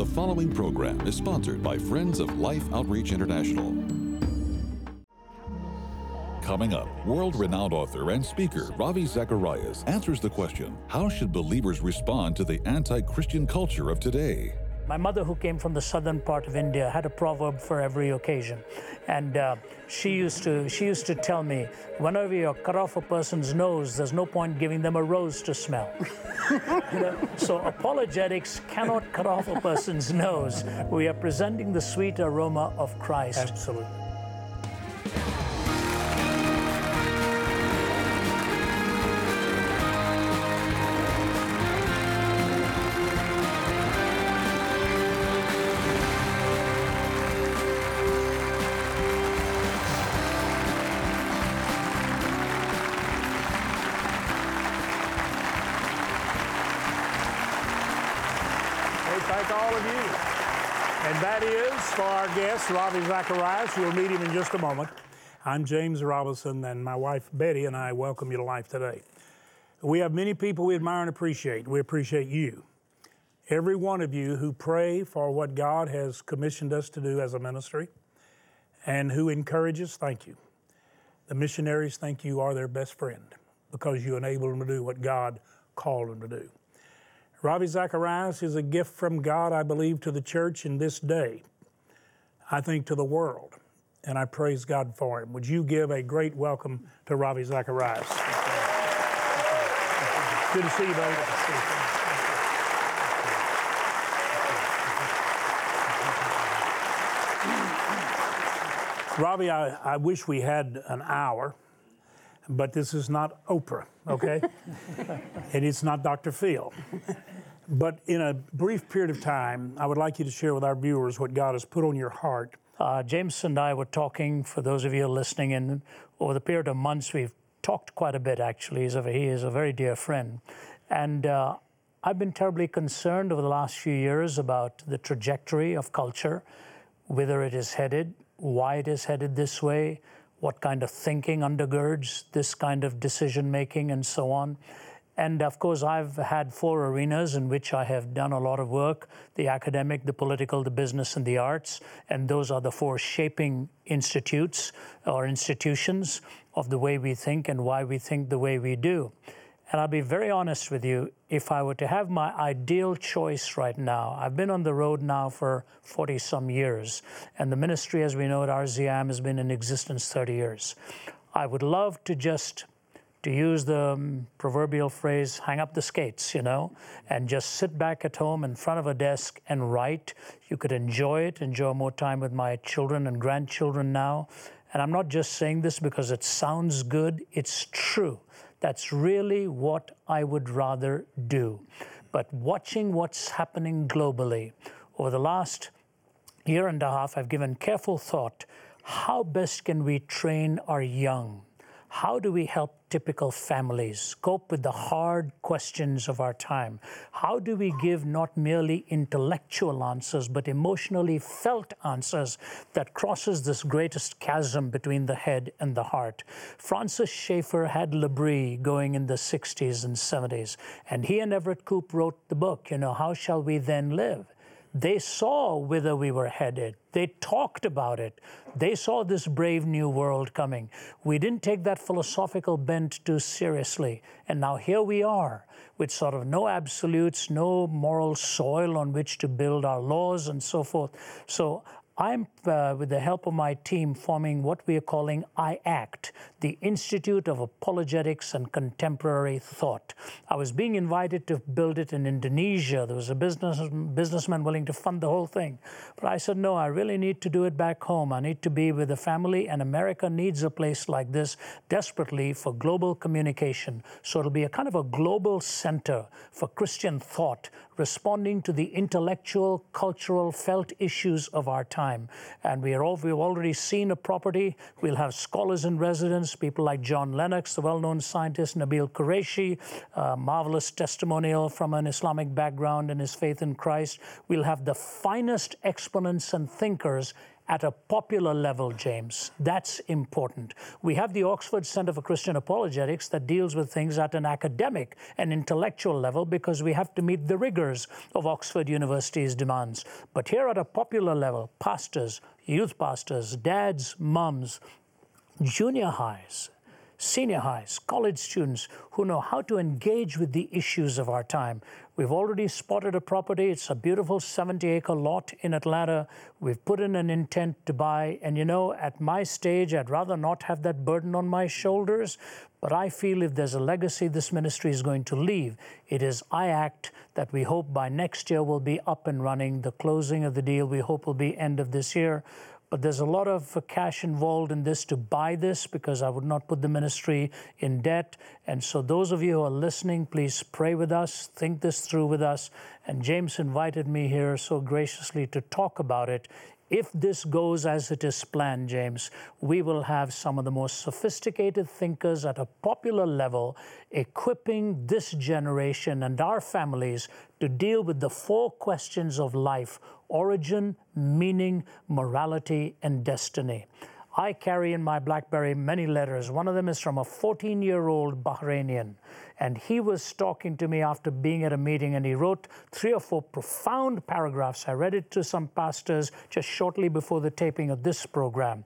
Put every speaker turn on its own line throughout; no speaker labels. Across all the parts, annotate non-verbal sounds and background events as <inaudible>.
The following program is sponsored by Friends of Life Outreach International. Coming up, world renowned author and speaker Ravi Zacharias answers the question How should believers respond to the anti Christian culture of today?
My mother, who came from the southern part of India, had a proverb for every occasion, and uh, she used to she used to tell me, whenever you cut off a person's nose, there's no point giving them a rose to smell. <laughs> you know? So apologetics cannot cut off a person's nose. We are presenting the sweet aroma of Christ.
Absolutely. All of you. And that is for our guest, Ravi Zacharias. You'll meet him in just a moment. I'm James Robison, and my wife Betty and I welcome you to Life Today. We have many people we admire and appreciate. We appreciate you. Every one of you who pray for what God has commissioned us to do as a ministry and who encourages, thank you. The missionaries think you are their best friend because you enable them to do what God called them to do. Ravi Zacharias is a gift from God, I believe, to the church in this day. I think to the world. And I praise God for him. Would you give a great welcome to Ravi Zacharias? Good to see you, buddy. Ravi, I, I wish we had an hour, but this is not Oprah, okay? <laughs> and it's not Dr. Phil. But in a brief period of time, I would like you to share with our viewers what God has put on your heart.
Uh, James and I were talking, for those of you listening, and over the period of months, we've talked quite a bit actually. He's a, he is a very dear friend. And uh, I've been terribly concerned over the last few years about the trajectory of culture, whither it is headed, why it is headed this way, what kind of thinking undergirds this kind of decision making, and so on. And of course, I've had four arenas in which I have done a lot of work the academic, the political, the business, and the arts. And those are the four shaping institutes or institutions of the way we think and why we think the way we do. And I'll be very honest with you, if I were to have my ideal choice right now, I've been on the road now for 40 some years, and the ministry, as we know at RZIM, has been in existence 30 years. I would love to just to use the um, proverbial phrase, hang up the skates, you know, and just sit back at home in front of a desk and write. You could enjoy it, enjoy more time with my children and grandchildren now. And I'm not just saying this because it sounds good, it's true. That's really what I would rather do. But watching what's happening globally over the last year and a half, I've given careful thought how best can we train our young? How do we help typical families cope with the hard questions of our time? How do we give not merely intellectual answers, but emotionally felt answers that crosses this greatest chasm between the head and the heart? Francis Schaeffer had L'Abri going in the 60s and 70s, and he and Everett Koop wrote the book, you know, How Shall We Then Live? They saw whither we were headed. They talked about it. They saw this brave new world coming. We didn't take that philosophical bent too seriously. And now here we are with sort of no absolutes, no moral soil on which to build our laws and so forth. So I'm, uh, with the help of my team, forming what we are calling IACT, the Institute of Apologetics and Contemporary Thought. I was being invited to build it in Indonesia. There was a business, businessman willing to fund the whole thing. But I said, no, I really need to do it back home. I need to be with the family, and America needs a place like this desperately for global communication. So it'll be a kind of a global center for Christian thought, responding to the intellectual, cultural, felt issues of our time. And we are all, we've already seen a property. We'll have scholars in residence, people like John Lennox, the well known scientist, Nabeel Qureshi, a marvelous testimonial from an Islamic background and his faith in Christ. We'll have the finest exponents and thinkers at a popular level, James. That's important. We have the Oxford Center for Christian Apologetics that deals with things at an academic and intellectual level because we have to meet the rigors of Oxford University's demands. But here at a popular level, pastors, youth pastors, dads, mums, junior highs, senior highs, college students who know how to engage with the issues of our time. We've already spotted a property. It's a beautiful 70 acre lot in Atlanta. We've put in an intent to buy. And you know, at my stage, I'd rather not have that burden on my shoulders. But I feel if there's a legacy this ministry is going to leave, it is IACT that we hope by next year will be up and running. The closing of the deal we hope will be end of this year. But there's a lot of uh, cash involved in this to buy this because I would not put the ministry in debt. And so, those of you who are listening, please pray with us, think this through with us. And James invited me here so graciously to talk about it. If this goes as it is planned, James, we will have some of the most sophisticated thinkers at a popular level equipping this generation and our families to deal with the four questions of life origin, meaning, morality, and destiny. I carry in my Blackberry many letters. One of them is from a 14 year old Bahrainian. And he was talking to me after being at a meeting, and he wrote three or four profound paragraphs. I read it to some pastors just shortly before the taping of this program.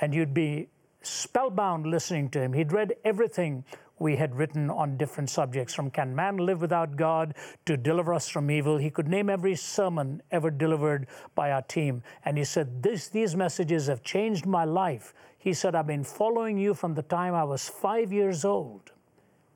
And you'd be spellbound listening to him. He'd read everything we had written on different subjects from Can Man Live Without God to Deliver Us from Evil. He could name every sermon ever delivered by our team. And he said, this, These messages have changed my life. He said, I've been following you from the time I was five years old.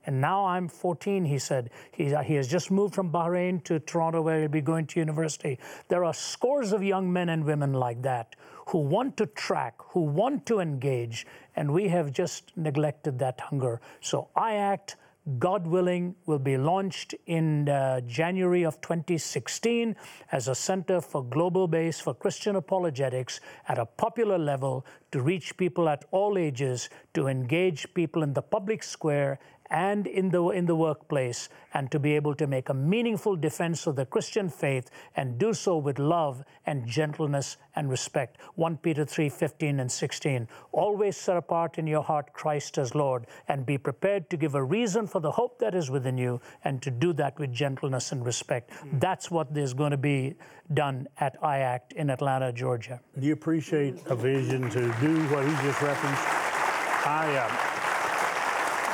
And now I'm 14, he said. He, he has just moved from Bahrain to Toronto, where he'll be going to university. There are scores of young men and women like that who want to track, who want to engage, and we have just neglected that hunger. So IACT, God willing, will be launched in uh, January of 2016 as a center for global base for Christian apologetics at a popular level to reach people at all ages, to engage people in the public square and in the, in the workplace, and to be able to make a meaningful defense of the Christian faith and do so with love and gentleness and respect. 1 Peter 3 15 and 16. Always set apart in your heart Christ as Lord, and be prepared to give a reason for the hope that is within you, and to do that with gentleness and respect. Mm. That's what is going to be done at IACT in Atlanta, Georgia.
Do you appreciate a vision to do what he just referenced? I. Uh,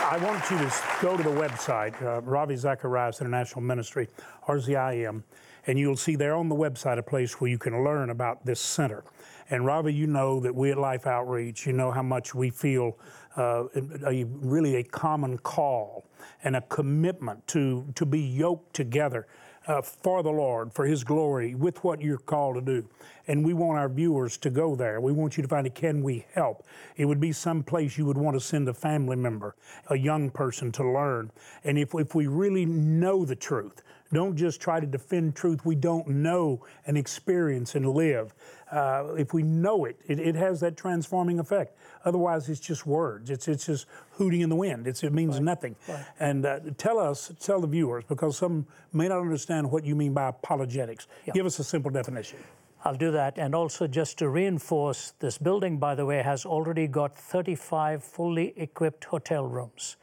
I want you to go to the website, uh, Ravi Zacharias International Ministry, RZIM, and you'll see there on the website a place where you can learn about this center. And Ravi, you know that we at Life Outreach, you know how much we feel uh, a, really a common call and a commitment to, to be yoked together uh, for the Lord, for His glory, with what you're called to do. And we want our viewers to go there. We want you to find out can we help? It would be some place you would want to send a family member, a young person to learn. And if, if we really know the truth, don't just try to defend truth we don't know and experience and live. Uh, if we know it, it, it, has that transforming effect. Otherwise, it's just words. It's, it's just hooting in the wind. It's, it means right. nothing. Right. And uh, tell us, tell the viewers, because some may not understand what you mean by apologetics. Yep. Give us a simple definition.
I'll do that. And also, just to reinforce, this building, by the way, has already got 35 fully equipped hotel rooms.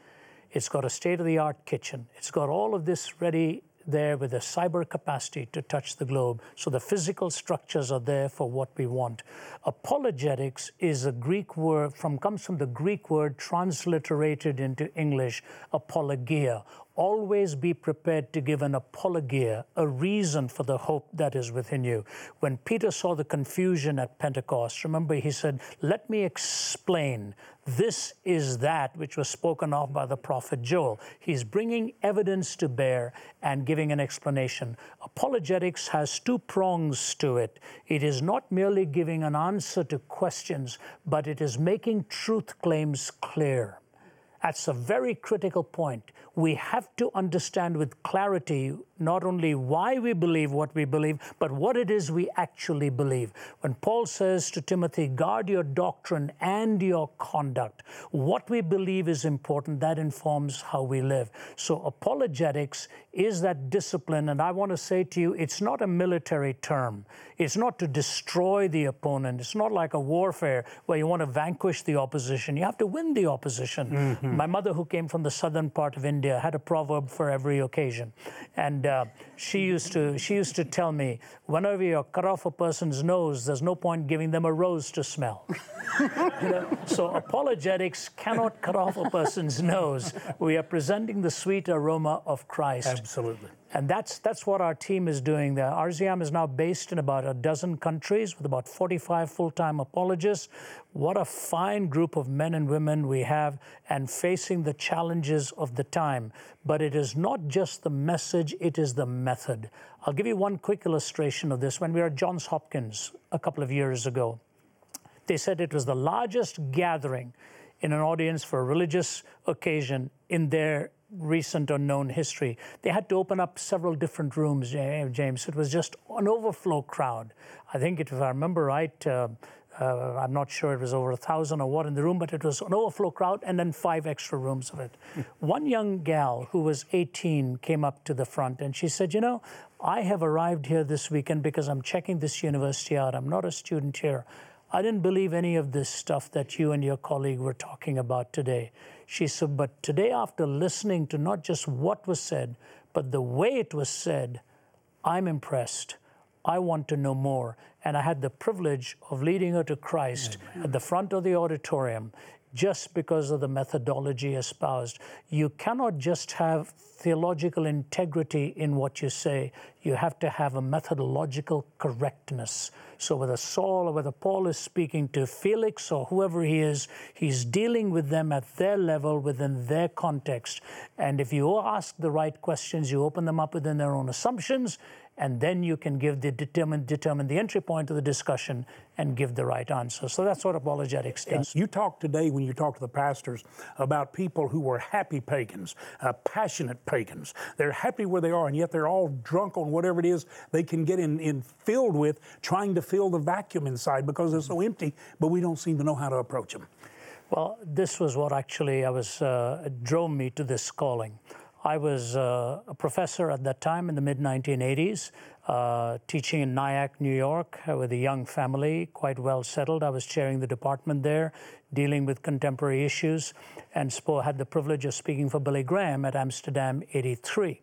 It's got a state of the art kitchen. It's got all of this ready there with a cyber capacity to touch the globe. So the physical structures are there for what we want. Apologetics is a Greek word from comes from the Greek word transliterated into English, apologia, always be prepared to give an apologia, a reason for the hope that is within you. When Peter saw the confusion at Pentecost, remember he said, Let me explain. This is that which was spoken of by the prophet Joel. He's bringing evidence to bear and giving an explanation. Apologetics has two prongs to it. It is not merely giving an answer to questions, but it is making truth claims clear. That's a very critical point. We have to understand with clarity not only why we believe what we believe, but what it is we actually believe. When Paul says to Timothy, guard your doctrine and your conduct, what we believe is important. That informs how we live. So, apologetics is that discipline. And I want to say to you, it's not a military term. It's not to destroy the opponent. It's not like a warfare where you want to vanquish the opposition. You have to win the opposition. Mm-hmm. My mother, who came from the southern part of India, had a proverb for every occasion. And uh, Uh, she used to she used to tell me, whenever you cut off a person's nose, there's no point giving them a rose to smell. <laughs> you know? So apologetics cannot cut off a person's nose. We are presenting the sweet aroma of Christ.
Absolutely.
And that's, that's what our team is doing there. RZIM is now based in about a dozen countries with about 45 full time apologists. What a fine group of men and women we have and facing the challenges of the time. But it is not just the message, it is the method. I'll give you one quick illustration of this. When we were at Johns Hopkins a couple of years ago, they said it was the largest gathering in an audience for a religious occasion in their recent or known history. They had to open up several different rooms, James. It was just an overflow crowd. I think, if I remember right, uh, uh, I'm not sure it was over a thousand or what in the room, but it was an overflow crowd and then five extra rooms of it. One young gal who was 18 came up to the front and she said, You know, I have arrived here this weekend because I'm checking this university out. I'm not a student here. I didn't believe any of this stuff that you and your colleague were talking about today. She said, But today, after listening to not just what was said, but the way it was said, I'm impressed. I want to know more. And I had the privilege of leading her to Christ Amen. at the front of the auditorium just because of the methodology espoused. You cannot just have theological integrity in what you say, you have to have a methodological correctness. So, whether Saul or whether Paul is speaking to Felix or whoever he is, he's dealing with them at their level within their context. And if you ask the right questions, you open them up within their own assumptions, and then you can give the determine, determine the entry point of the discussion and give the right answer. So that's what apologetics does.
And you talk today when you talk to the pastors about people who were happy pagans, uh, passionate pagans. They're happy where they are, and yet they're all drunk on whatever it is they can get in, in filled with, trying to fill the vacuum inside because they're so empty, but we don't seem to know how to approach them.
Well, this was what actually I was uh, drove me to this calling. I was uh, a professor at that time in the mid 1980s, uh, teaching in Nyack, New York, uh, with a young family, quite well settled. I was chairing the department there, dealing with contemporary issues, and had the privilege of speaking for Billy Graham at Amsterdam 83.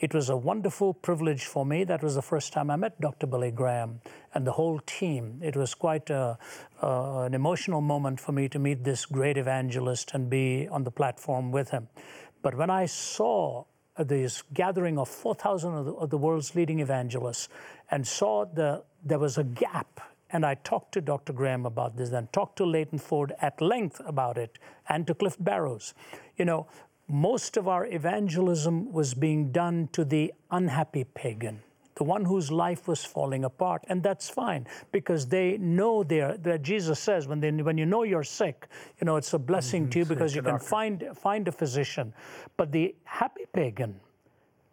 It was a wonderful privilege for me. That was the first time I met Dr. Billy Graham and the whole team. It was quite a, uh, an emotional moment for me to meet this great evangelist and be on the platform with him. But when I saw this gathering of 4,000 of, of the, world's leading evangelists and saw the, there was a gap, and I talked to Dr. Graham about this, then talked to Leighton Ford at length about it, and to Cliff Barrows. You know, most of our evangelism was being done to the unhappy pagan the one whose life was falling apart. And that's fine because they know they're, that Jesus says when, they, when you know you're sick, you know, it's a blessing mm-hmm. to you because you can find, find a physician. But the happy pagan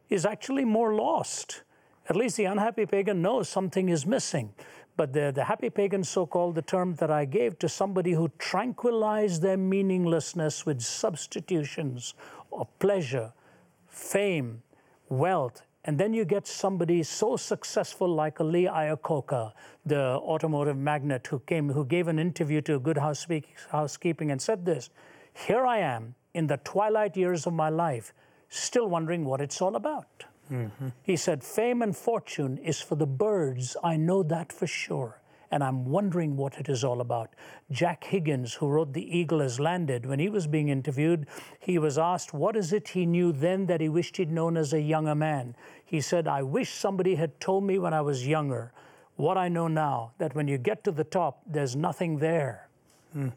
is actually more lost. At least the unhappy pagan knows something is missing. But the, the happy pagan, so called, the term that I gave to somebody who tranquilized their meaninglessness with substitutions of pleasure, fame, wealth, and then you get somebody so successful like Lee Iacocca, the automotive magnate who came, who gave an interview to Good Housekeeping and said this Here I am in the twilight years of my life, still wondering what it's all about. Mm-hmm. He said, Fame and fortune is for the birds. I know that for sure and I'm wondering what it is all about. Jack Higgins, who wrote The Eagle Has Landed, when he was being interviewed, he was asked, What is it he knew then that he wished he'd known as a younger man? He said, I wish somebody had told me when I was younger what I know now, that when you get to the top, there's nothing there. Hmm.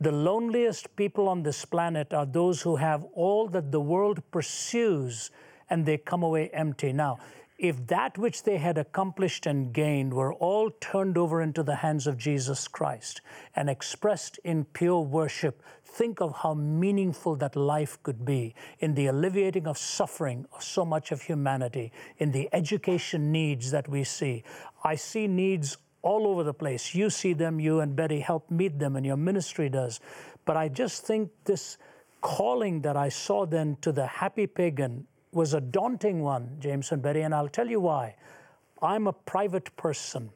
The loneliest people on this planet are those who have all that the world pursues and they come away empty. Now, if that which they had accomplished and gained were all turned over into the hands of Jesus Christ and expressed in pure worship, think of how meaningful that life could be in the alleviating of suffering of so much of humanity, in the education needs that we see. I see needs all over the place. You see them, you and Betty help meet them, and your ministry does. But I just think this calling that I saw then to the happy pagan was a daunting one, James and Betty, and I'll tell you why. I'm a private person.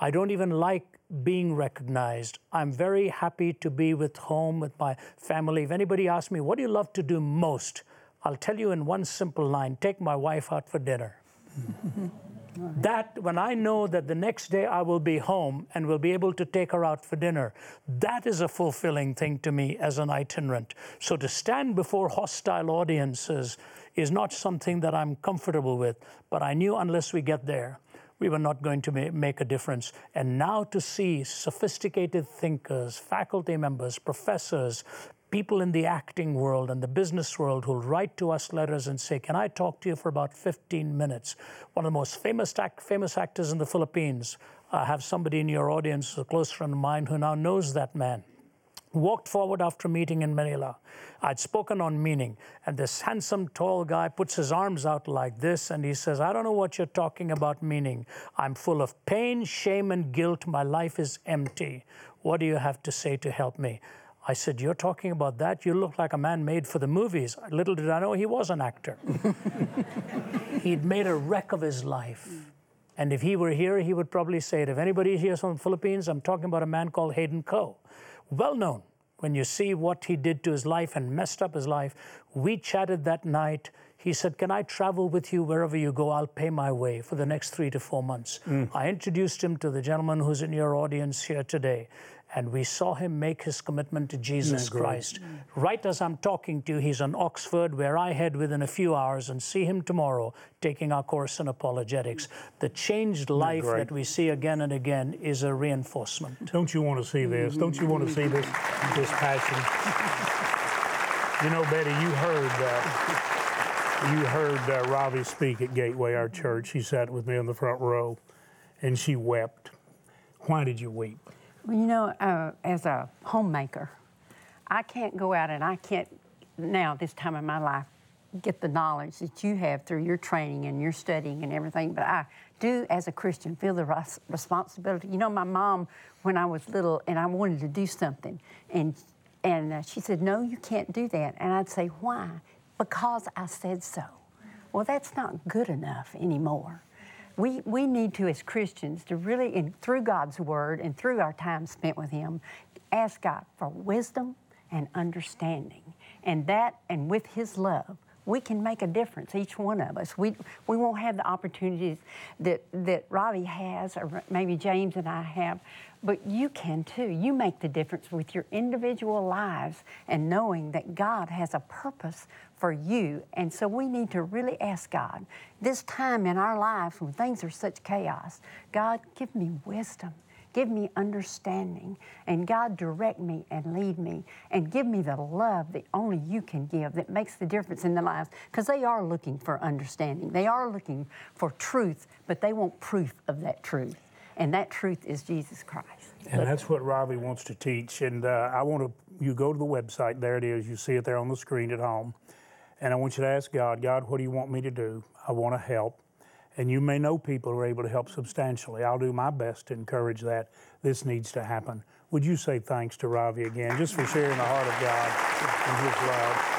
I don't even like being recognized. I'm very happy to be with home with my family. If anybody asks me, what do you love to do most? I'll tell you in one simple line take my wife out for dinner. <laughs> that, when I know that the next day I will be home and will be able to take her out for dinner, that is a fulfilling thing to me as an itinerant. So to stand before hostile audiences is not something that I'm comfortable with, but I knew unless we get there, we were not going to make a difference. And now to see sophisticated thinkers, faculty members, professors, people in the acting world and the business world who'll write to us letters and say, Can I talk to you for about 15 minutes? One of the most famous, act, famous actors in the Philippines. I have somebody in your audience, a close friend of mine, who now knows that man walked forward after a meeting in Manila. I'd spoken on meaning, and this handsome, tall guy puts his arms out like this and he says, I don't know what you're talking about meaning. I'm full of pain, shame, and guilt. My life is empty. What do you have to say to help me? I said, You're talking about that? You look like a man made for the movies. Little did I know he was an actor. <laughs> He'd made a wreck of his life. And if he were here, he would probably say it. If anybody here from the Philippines, I'm talking about a man called Hayden Kho well known when you see what he did to his life and messed up his life. We chatted that night. He said, Can I travel with you wherever you go? I'll pay my way for the next three to four months. Mm. I introduced him to the gentleman who's in your audience here today and we saw him make his commitment to Jesus Christ. Right as I'm talking to you, he's in Oxford, where I head within a few hours and see him tomorrow taking our course in apologetics. The changed life that we see again and again is a reinforcement.
Don't you want to see this? Don't you want to see this, this passion? You know, Betty, you heard. Uh, you heard uh, Ravi speak at Gateway, our church. She sat with me in the front row, and she wept. Why did you weep?
Well, you know, uh, as a homemaker, I can't go out and I can't now, this time in my life, get the knowledge that you have through your training and your studying and everything. But I do, as a Christian, feel the res- responsibility. You know, my mom, when I was little and I wanted to do something, and and uh, she said, "No, you can't do that." And I'd say, "Why?" Because I said so. Well, that's not good enough anymore we, we need to, as Christians, to really, in, through God's Word and through our time spent with Him, ask God for wisdom and understanding. And that, and with His love, we can make a difference, each one of us. We, we won't have the opportunities that, that Ravi has, or maybe James and I have, but you can too. You make the difference with your individual lives and knowing that God has a purpose for you. And so we need to really ask God, this time in our lives when things are such chaos, God, give me wisdom. Give me understanding. And God, direct me and lead me and give me the love that only you can give that makes the difference in their lives. Because they are looking for understanding, they are looking for truth, but they want proof of that truth. And that truth is Jesus Christ.
And that's what Ravi wants to teach. And uh, I want to, you go to the website, there it is, you see it there on the screen at home. And I want you to ask God, God, what do you want me to do? I want to help. And you may know people who are able to help substantially. I'll do my best to encourage that. This needs to happen. Would you say thanks to Ravi again, just for sharing the heart of God and His love?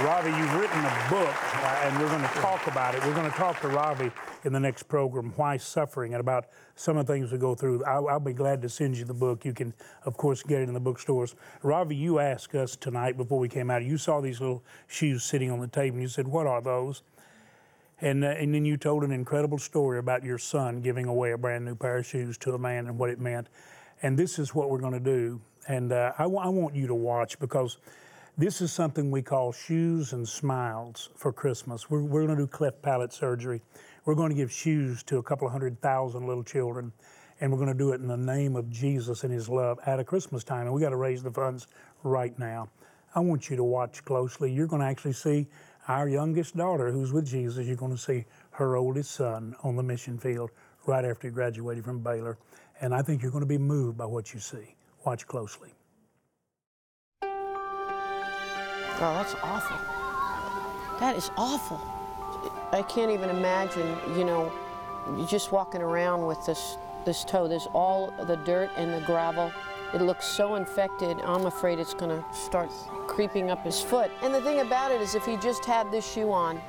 Ravi, you've written a book, uh, and we're going to talk about it. We're going to talk to Ravi in the next program, Why Suffering, and about some of the things we go through. I'll, I'll, be glad to send you the book. You can, of course, get it in the bookstores. Ravi, you asked us tonight before we came out, you saw these little shoes sitting on the table, and you said, What are those? And, uh, and then you told an incredible story about your son giving away a brand new pair of shoes to a man and what it meant. And this is what we're going to do. And uh, I, w- I want you to watch because this is something we call shoes and smiles for Christmas. We're, we're going to do cleft palate surgery. We're going to give shoes to a couple of hundred thousand little children, and we're going to do it in the name of Jesus and His love at a Christmas time. And we got to raise the funds right now. I want you to watch closely. You're going to actually see our youngest daughter, who's with Jesus, you're going to see her oldest son on the mission field right after he graduated from Baylor. And I think you're going to be moved by what you see. Watch closely.
Oh, that's awful. That is awful. I can't even imagine, you know, just walking around with this this toe. There's all the dirt and the gravel. It looks so infected. I'm afraid it's going to start creeping up his foot. And the thing about it is, if he just had this shoe on,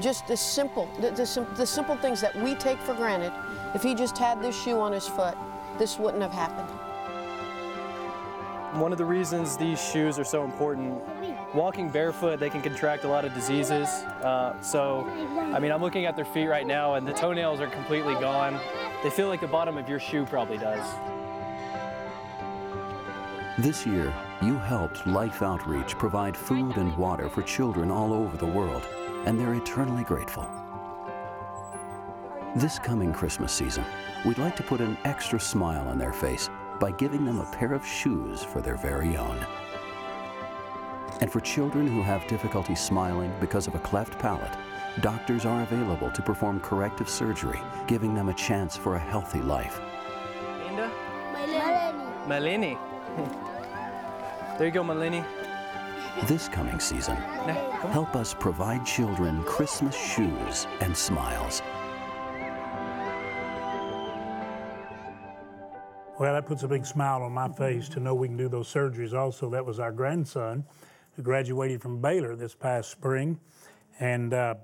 just the simple, the, the, the simple things that we take for granted, if he just had this shoe on his foot, this wouldn't have happened.
One of the reasons these shoes are so important, walking barefoot, they can contract a lot of diseases. Uh, so, I mean, I'm looking at their feet right now and the toenails are completely gone. They feel like the bottom of your shoe probably does.
This year, you helped Life Outreach provide food and water for children all over the world, and they're eternally grateful. This coming Christmas season, we'd like to put an extra smile on their face by giving them a pair of shoes for their very own. And for children who have difficulty smiling because of a cleft palate, doctors are available to perform corrective surgery, giving them a chance for a healthy life.
Linda? Malini. <laughs> there you go, Malini.
This coming season, help us provide children Christmas shoes and smiles.
Well, that puts a big smile on my face to know we can do those surgeries. Also, that was our grandson who graduated from Baylor this past spring and uh,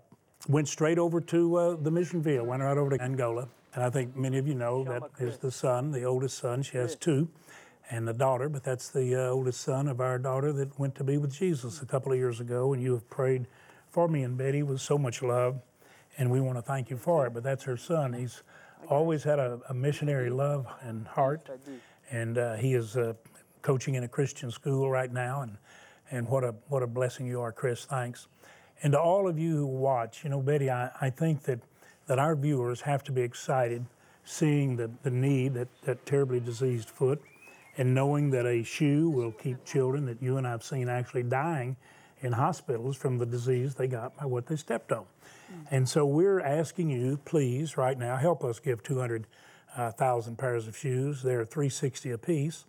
went straight over to uh, the mission field, went right over to Angola. And I think many of you know that is the son, the oldest son. She has two and a daughter, but that's the uh, oldest son of our daughter that went to be with Jesus a couple of years ago. And you have prayed for me and Betty with so much love, and we want to thank you for it. But that's her son. He's always had a, a missionary love and heart, and uh, he is uh, coaching in a Christian school right now. And and what a what a blessing you are, Chris. Thanks. And to all of you who watch, you know, Betty, I, I think that that our viewers have to be excited seeing the, the need that that terribly diseased foot and knowing that a shoe will keep children that you and I've seen actually dying in hospitals from the disease they got by what they stepped on. Mm-hmm. And so we're asking you, please, right now, help us give 200,000 uh, pairs of shoes. They're 360 apiece,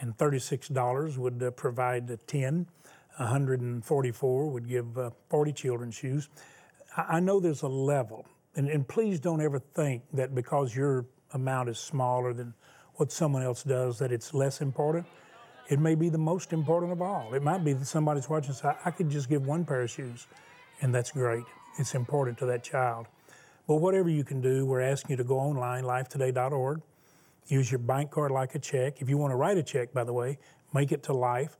and $36 would uh, provide 10. 144 would give uh, 40 children shoes. I, I know there's a level, and, and please don't ever think that because your amount is smaller than what someone else does that it's less important. It may be the most important of all. It might be that somebody's watching and say, I could just give one pair of shoes, and that's great. It's important to that child. But whatever you can do, we're asking you to go online, lifetoday.org. Use your bank card like a check. If you want to write a check, by the way, make it to Life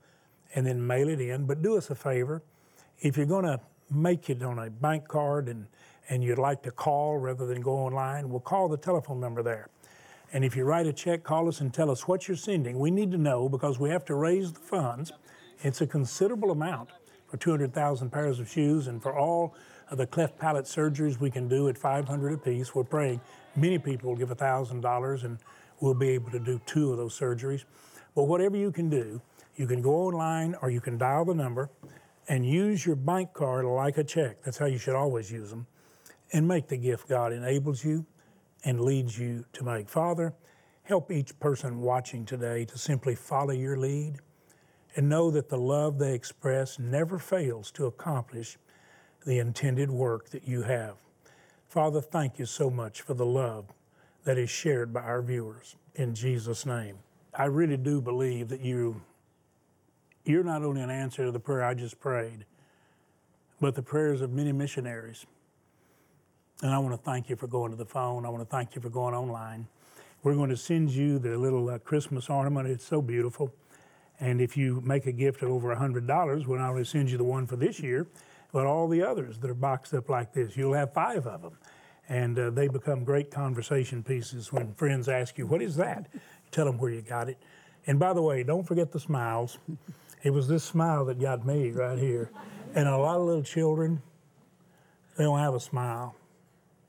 and then mail it in. But do us a favor. If you're going to make it on a bank card and, and you'd like to call rather than go online, we'll call the telephone number there. And if you write a check, call us and tell us what you're sending. We need to know because we have to raise the funds. It's a considerable amount for 200,000 pairs of shoes and for all of the cleft palate surgeries we can do at 500 apiece. We're praying many people will give $1,000 and we'll be able to do two of those surgeries. But whatever you can do, you can go online or you can dial the number and use your bank card like a check. That's how you should always use them. And make the gift God enables you and leads you to make. Father, help each person watching today to simply follow your lead and know that the love they express never fails to accomplish the intended work that you have. Father, thank you so much for the love that is shared by our viewers. In Jesus' name. I really do believe that you you're not only an answer to the prayer I just prayed, but the prayers of many missionaries and I want to thank you for going to the phone. I want to thank you for going online. We're going to send you the little uh, Christmas ornament. It's so beautiful. And if you make a gift of over $100, we'll not only send you the one for this year, but all the others that are boxed up like this. You'll have five of them. And uh, they become great conversation pieces when friends ask you, What is that? You tell them where you got it. And by the way, don't forget the smiles. It was this smile that got me right here. And a lot of little children, they don't have a smile.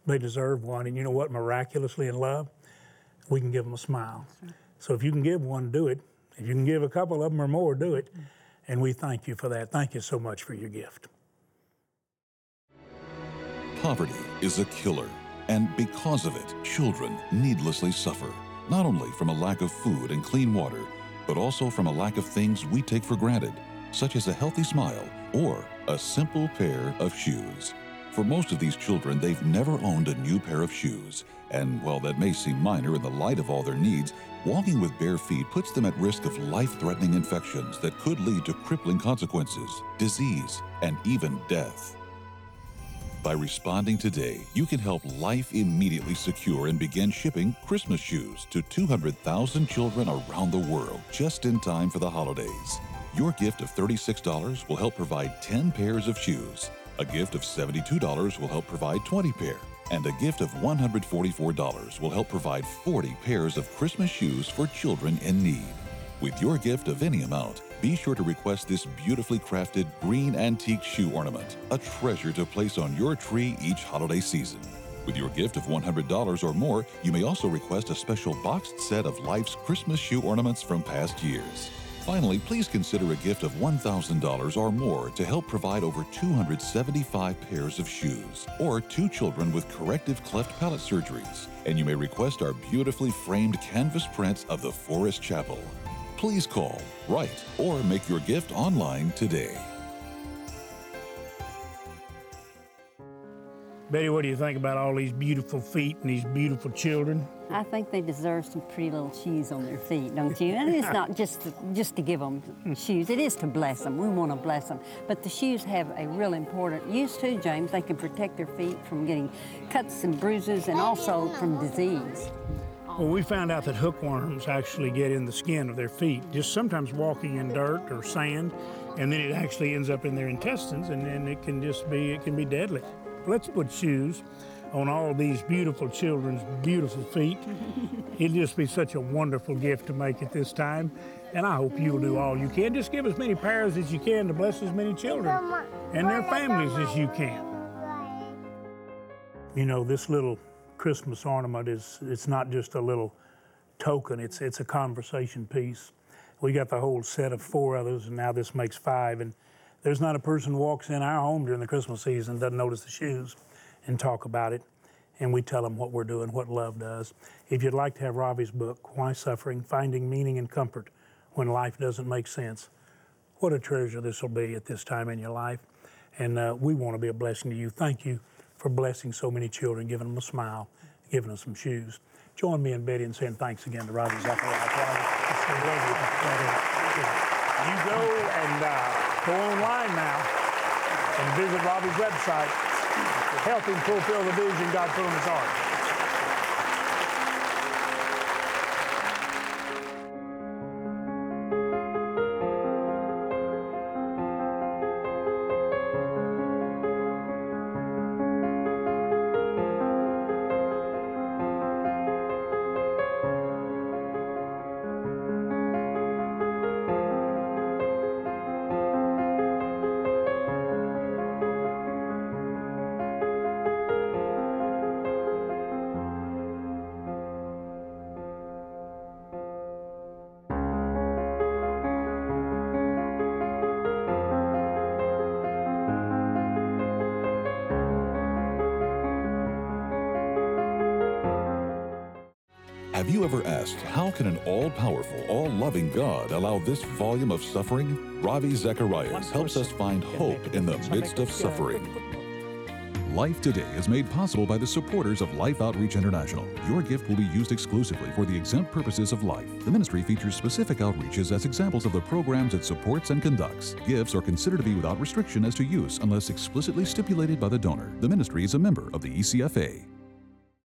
They deserve one. And you know what? Miraculously in love, we can give them a smile. Right. So if you can give one, do it. If you can give a couple of them or more, do it. Mm-hmm. And we thank you for that. Thank you so much for your gift.
Poverty is a killer, and because of it, children needlessly suffer, not only from a lack of food and clean water, but also from a lack of things we take for granted, such as a healthy smile or a simple pair of shoes. For most of these children, they've never owned a new pair of shoes. And while that may seem minor in the light of all their needs, walking with bare feet puts them at risk of life threatening infections that could lead to crippling consequences, disease, and even death. By responding today, you can help Life immediately secure and begin shipping Christmas shoes to 200,000 children around the world just in time for the holidays. Your gift of $36 will help provide 10 pairs of shoes. A gift of $72 will help provide 20 pair. And a gift of $144 will help provide 40 pairs of Christmas shoes for children in need. With your gift of any amount, be sure to request this beautifully crafted green antique shoe ornament, a treasure to place on your tree each holiday season. With your gift of $100 or more, you may also request a special boxed set of Life's Christmas shoe ornaments from past years. Finally, please consider a gift of $1,000 or more to help provide over 275 pairs of shoes or two children with corrective cleft palate surgeries. And you may request our beautifully framed canvas prints of the Forest Chapel. Please call, write, or make your gift online today.
Betty, what do you think about all these beautiful feet and these beautiful children?
I think they deserve some pretty little shoes on their feet, don't you? And it's not just to, just to give them shoes. It is to bless them. We want to bless them. But the shoes have a real important use too, James. They can protect their feet from getting cuts and bruises and also from disease.
Well, we found out that hookworms actually get in the skin of their feet, just sometimes walking in dirt or sand, and then it actually ends up in their intestines, and then it can just be it can be deadly. Let's put shoes on all these beautiful children's beautiful feet. <laughs> It'll just be such a wonderful gift to make at this time. And I hope you'll do all you can. Just give as many pairs as you can to bless as many children and their families as you can. You know, this little Christmas ornament is it's not just a little token, it's it's a conversation piece. We got the whole set of four others, and now this makes five. And there's not a person walks in our home during the Christmas season doesn't notice the shoes and talk about it. And we tell them what we're doing, what love does. If you'd like to have Ravi's book, Why Suffering? Finding Meaning and Comfort When Life Doesn't Make Sense, what a treasure this will be at this time in your life. And uh, we want to be a blessing to you. Thank you for blessing so many children, giving them a smile, giving them some shoes. Join me and Betty in saying thanks again to Ravi Zacharias. You go and uh, go online now and visit Ravi's website. Help him fulfill the vision God put in his heart.
Ever asked, how can an all powerful, all loving God allow this volume of suffering? Ravi Zacharias helps us find hope in the midst of suffering. Life Today is made possible by the supporters of Life Outreach International. Your gift will be used exclusively for the exempt purposes of life. The ministry features specific outreaches as examples of the programs it supports and conducts. Gifts are considered to be without restriction as to use unless explicitly stipulated by the donor. The ministry is a member of the ECFA.